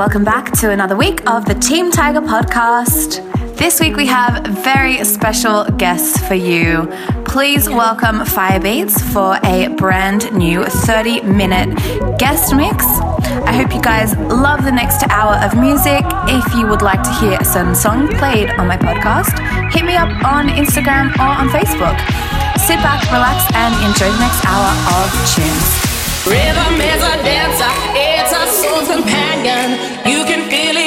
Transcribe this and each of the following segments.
Welcome back to another week of the Team Tiger podcast. This week we have very special guests for you. Please welcome Firebeats for a brand new 30 minute guest mix. I hope you guys love the next hour of music. If you would like to hear a certain song played on my podcast, hit me up on Instagram or on Facebook. Sit back, relax, and enjoy the next hour of tunes. Rhythm is a dancer, it's a companion. You can feel it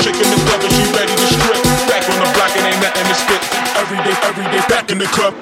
chick the club she ready to strip. Back on the block and ain't nothing to spit. Every day, every day, back in the club.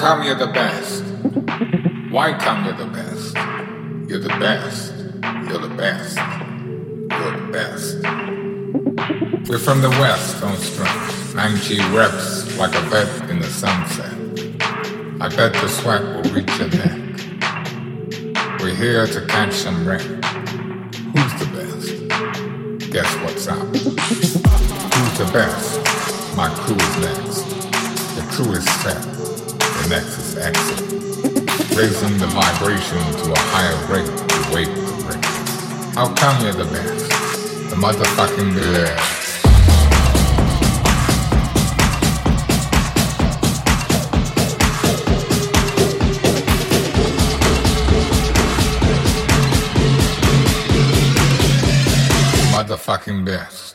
Come you're the best? Why come you're the best? You're the best, you're the best, you're the best. We're from the west, don't stress. 9G reps like a vet in the sunset. I bet the sweat will reach your neck. We're here to catch some rain. Who's the best? Guess what's up? Who's the best? My crew is next. The crew is set nexus exit, raising the vibration to a higher rate to wake the breakers. How come you're the best? The motherfucking best. Motherfucking best.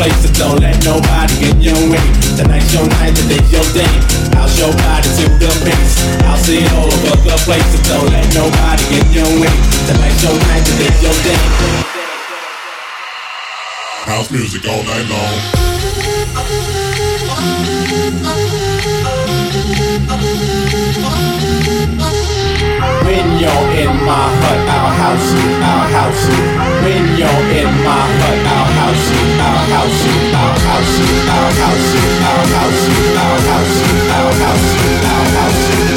So don't let nobody get your way. Tonight's your night, today's your day. House your body to the base. I'll sit all over the place. So don't let nobody get your way. Tonight's your night, today's your day. House music all night long. When you're in my hut, I'll house you, I'll house you. When you're in my hut, I'll house you, I'll house you, I'll house you, I'll house you, I'll house you, I'll house you, I'll house you, I'll house you,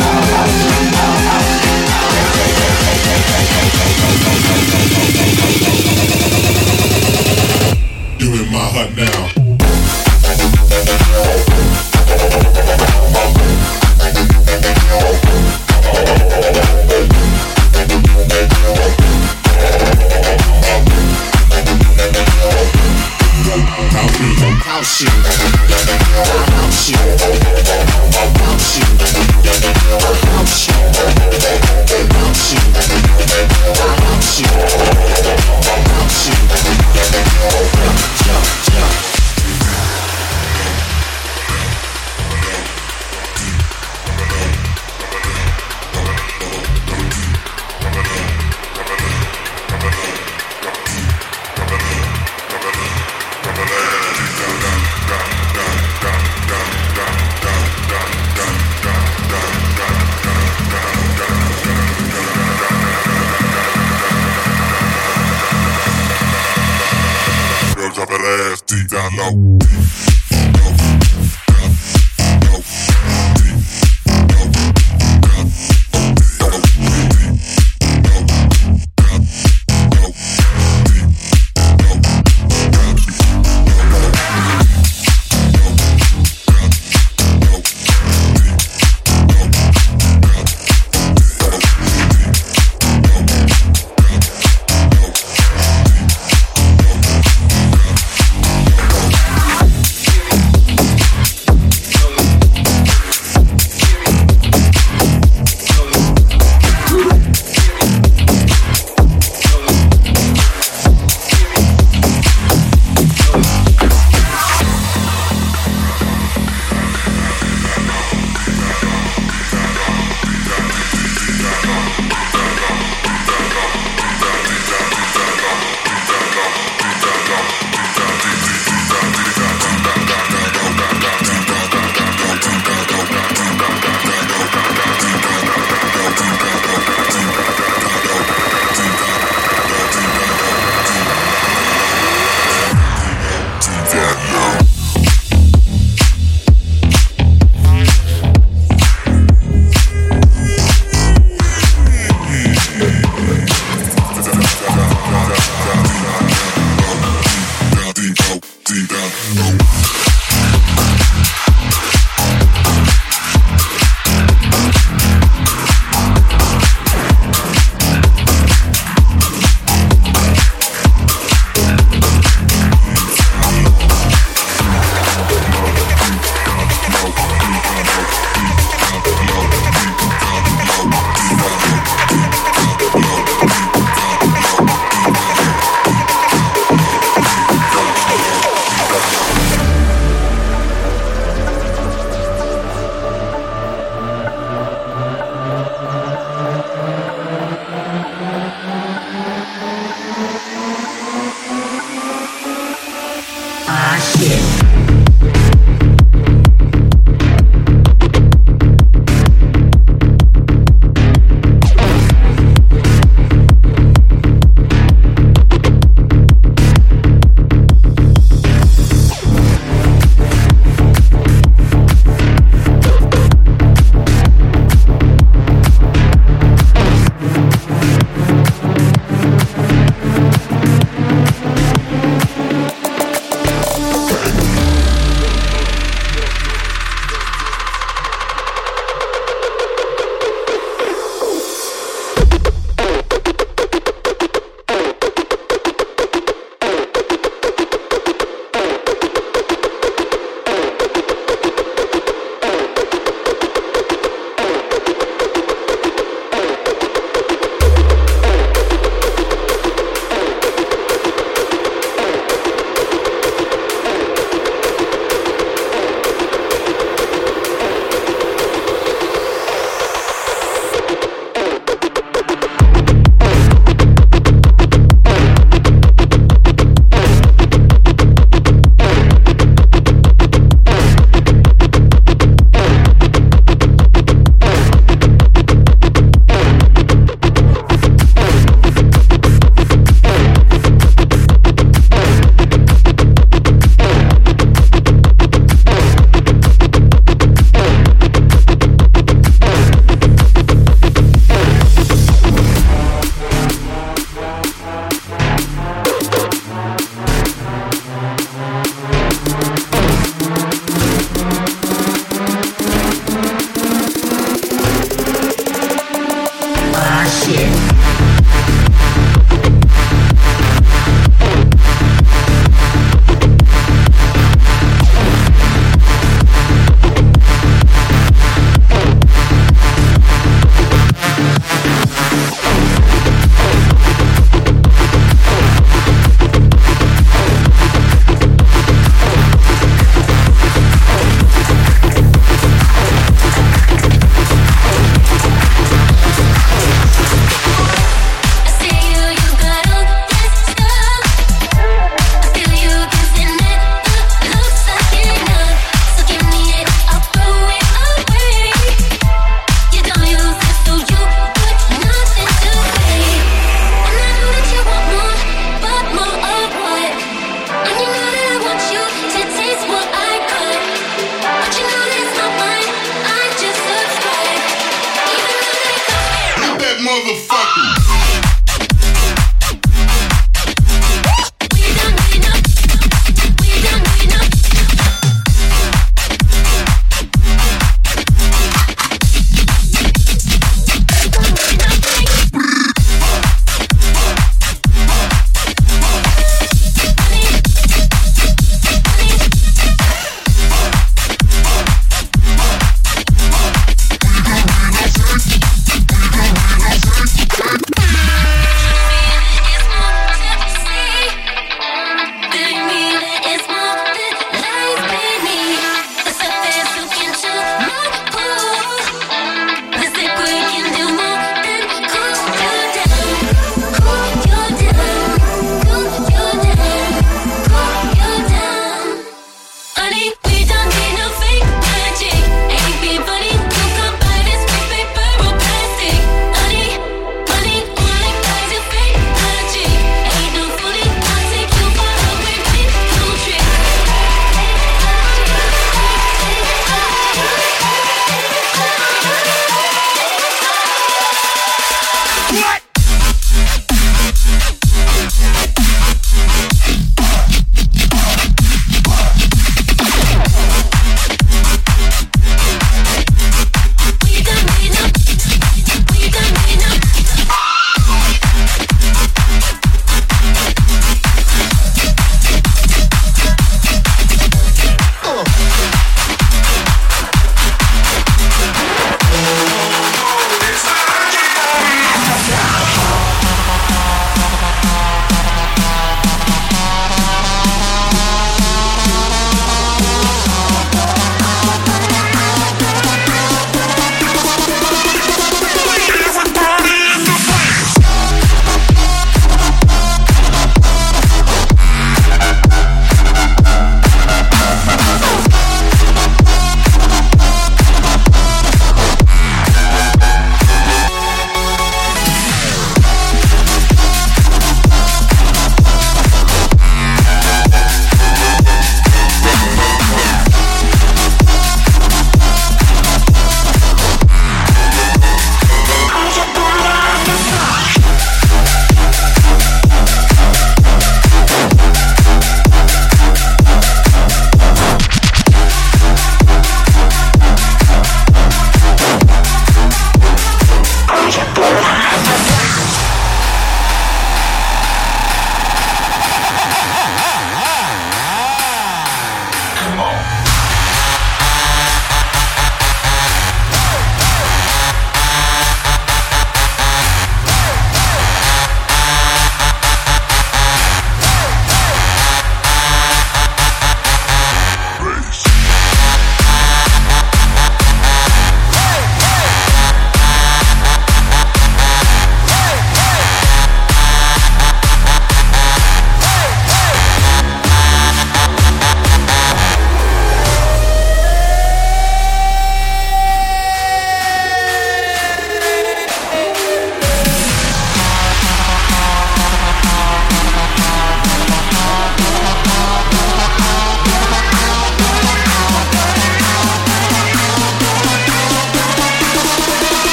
hut now. piano.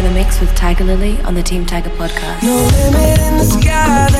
in the mix with Tiger Lily on the Team Tiger podcast. No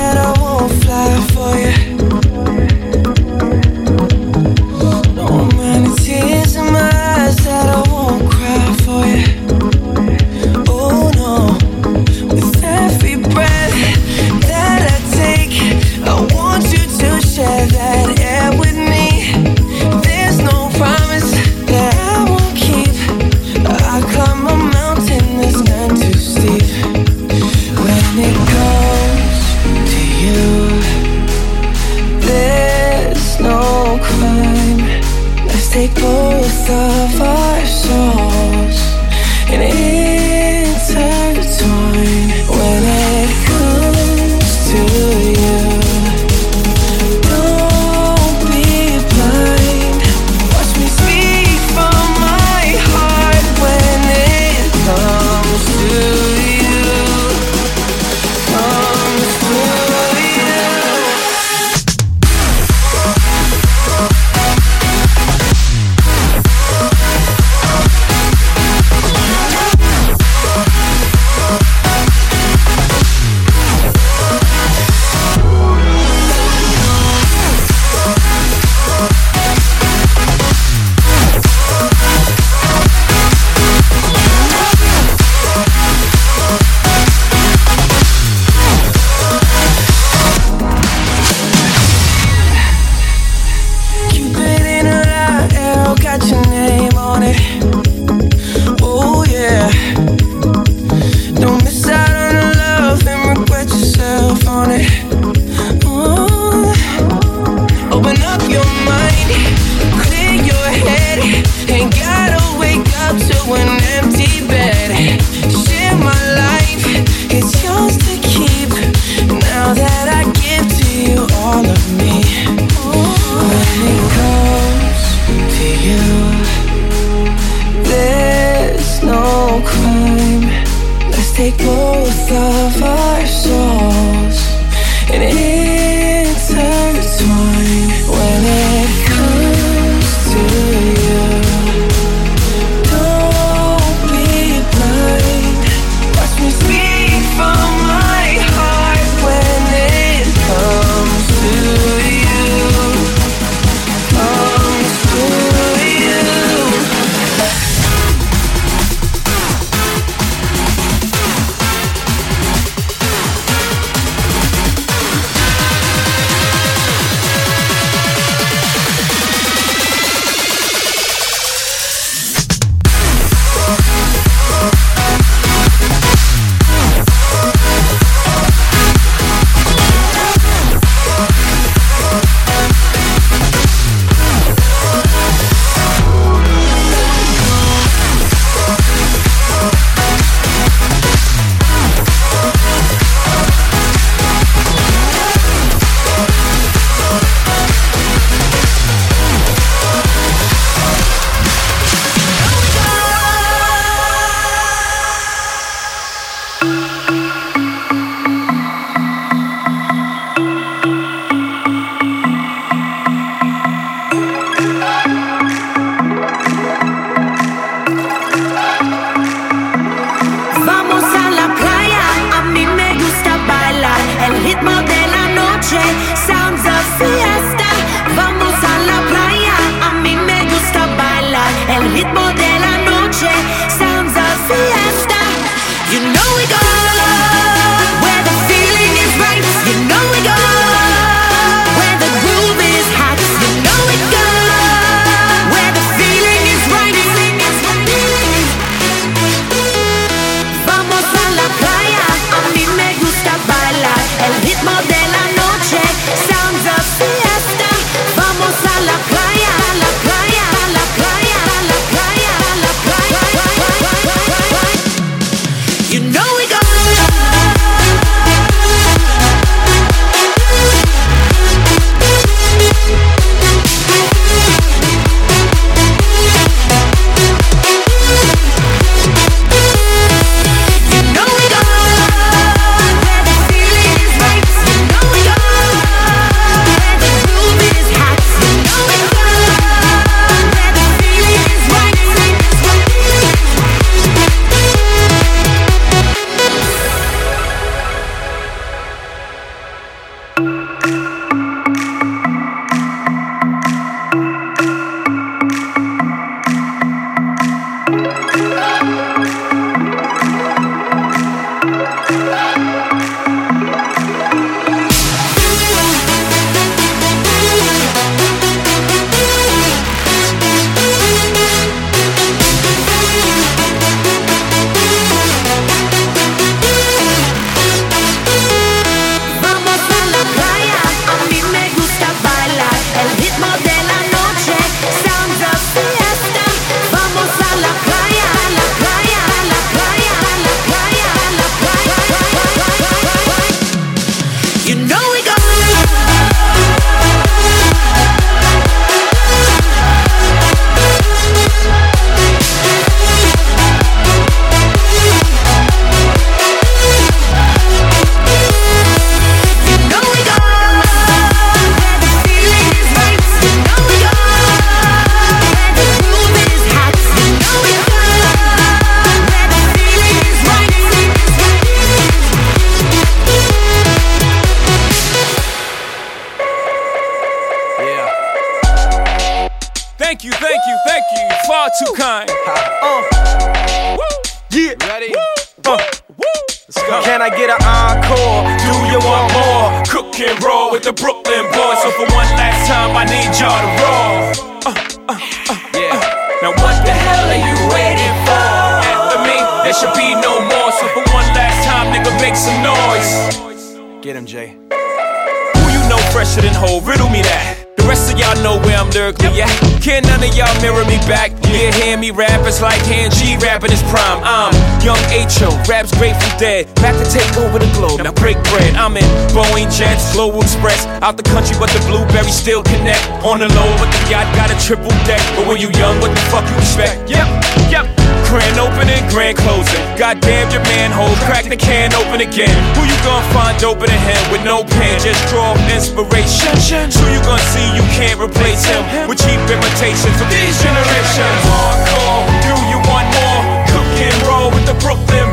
Out the country, but the blueberries still connect. On the low, but the yacht got a triple deck. But when you young, what the fuck you expect? Yep, yep. Grand opening, grand closing. Goddamn your man Hov, crack the can open again. Who you gonna find open a him with no pen? Just draw inspiration. Who you gonna see you can't replace him with cheap imitations of these generations? Hardcore, do you want more? Cook and roll with the Brooklyn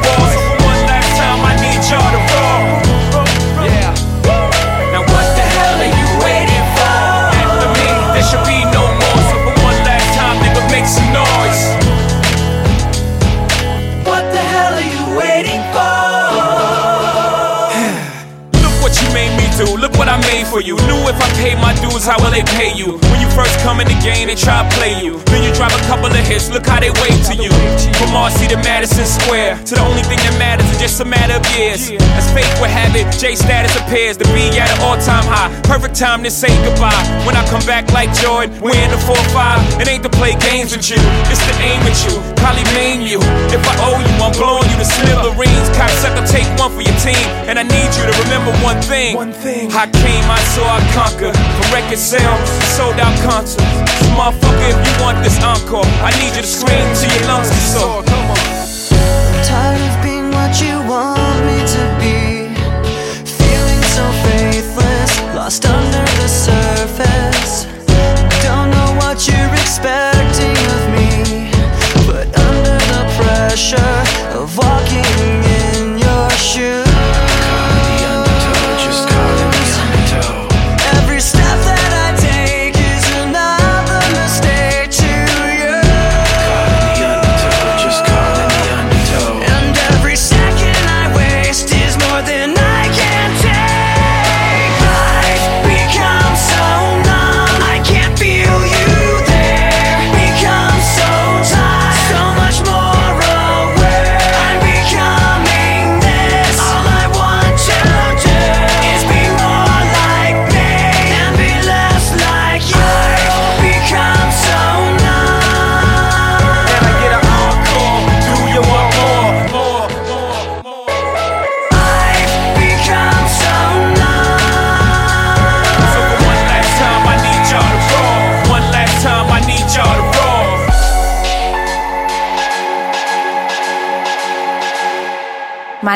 for you. Knew if I paid my dues, how will they pay you? When you first come in the game, they try to play you. Then you drop a couple of hits, look how they wave to you. From Marcy to Madison Square, to the only thing that matters is just a matter of years. As fate would have it, J status appears to be at an all time high. Perfect time to say goodbye. When I come back like Jordan, we're in the 4 5. It ain't to play games with you, it's to aim at you. Probably maim you. If I owe you, I'm blowing you to smithereens. Cocksucker, take one for your team. And I need you to remember one thing. One thing. I came, I saw, I conquered. From record sales, sold out concerts. So motherfucker, if you want this encore, I need you to scream till your lungs get sore. Come on. I'm Tired of being what you want me to be. Feeling so faithless, lost under the surface. Don't know what you're expecting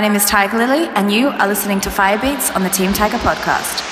My name is Tiger Lily, and you are listening to Firebeats on the Team Tiger podcast.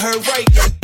Heard right.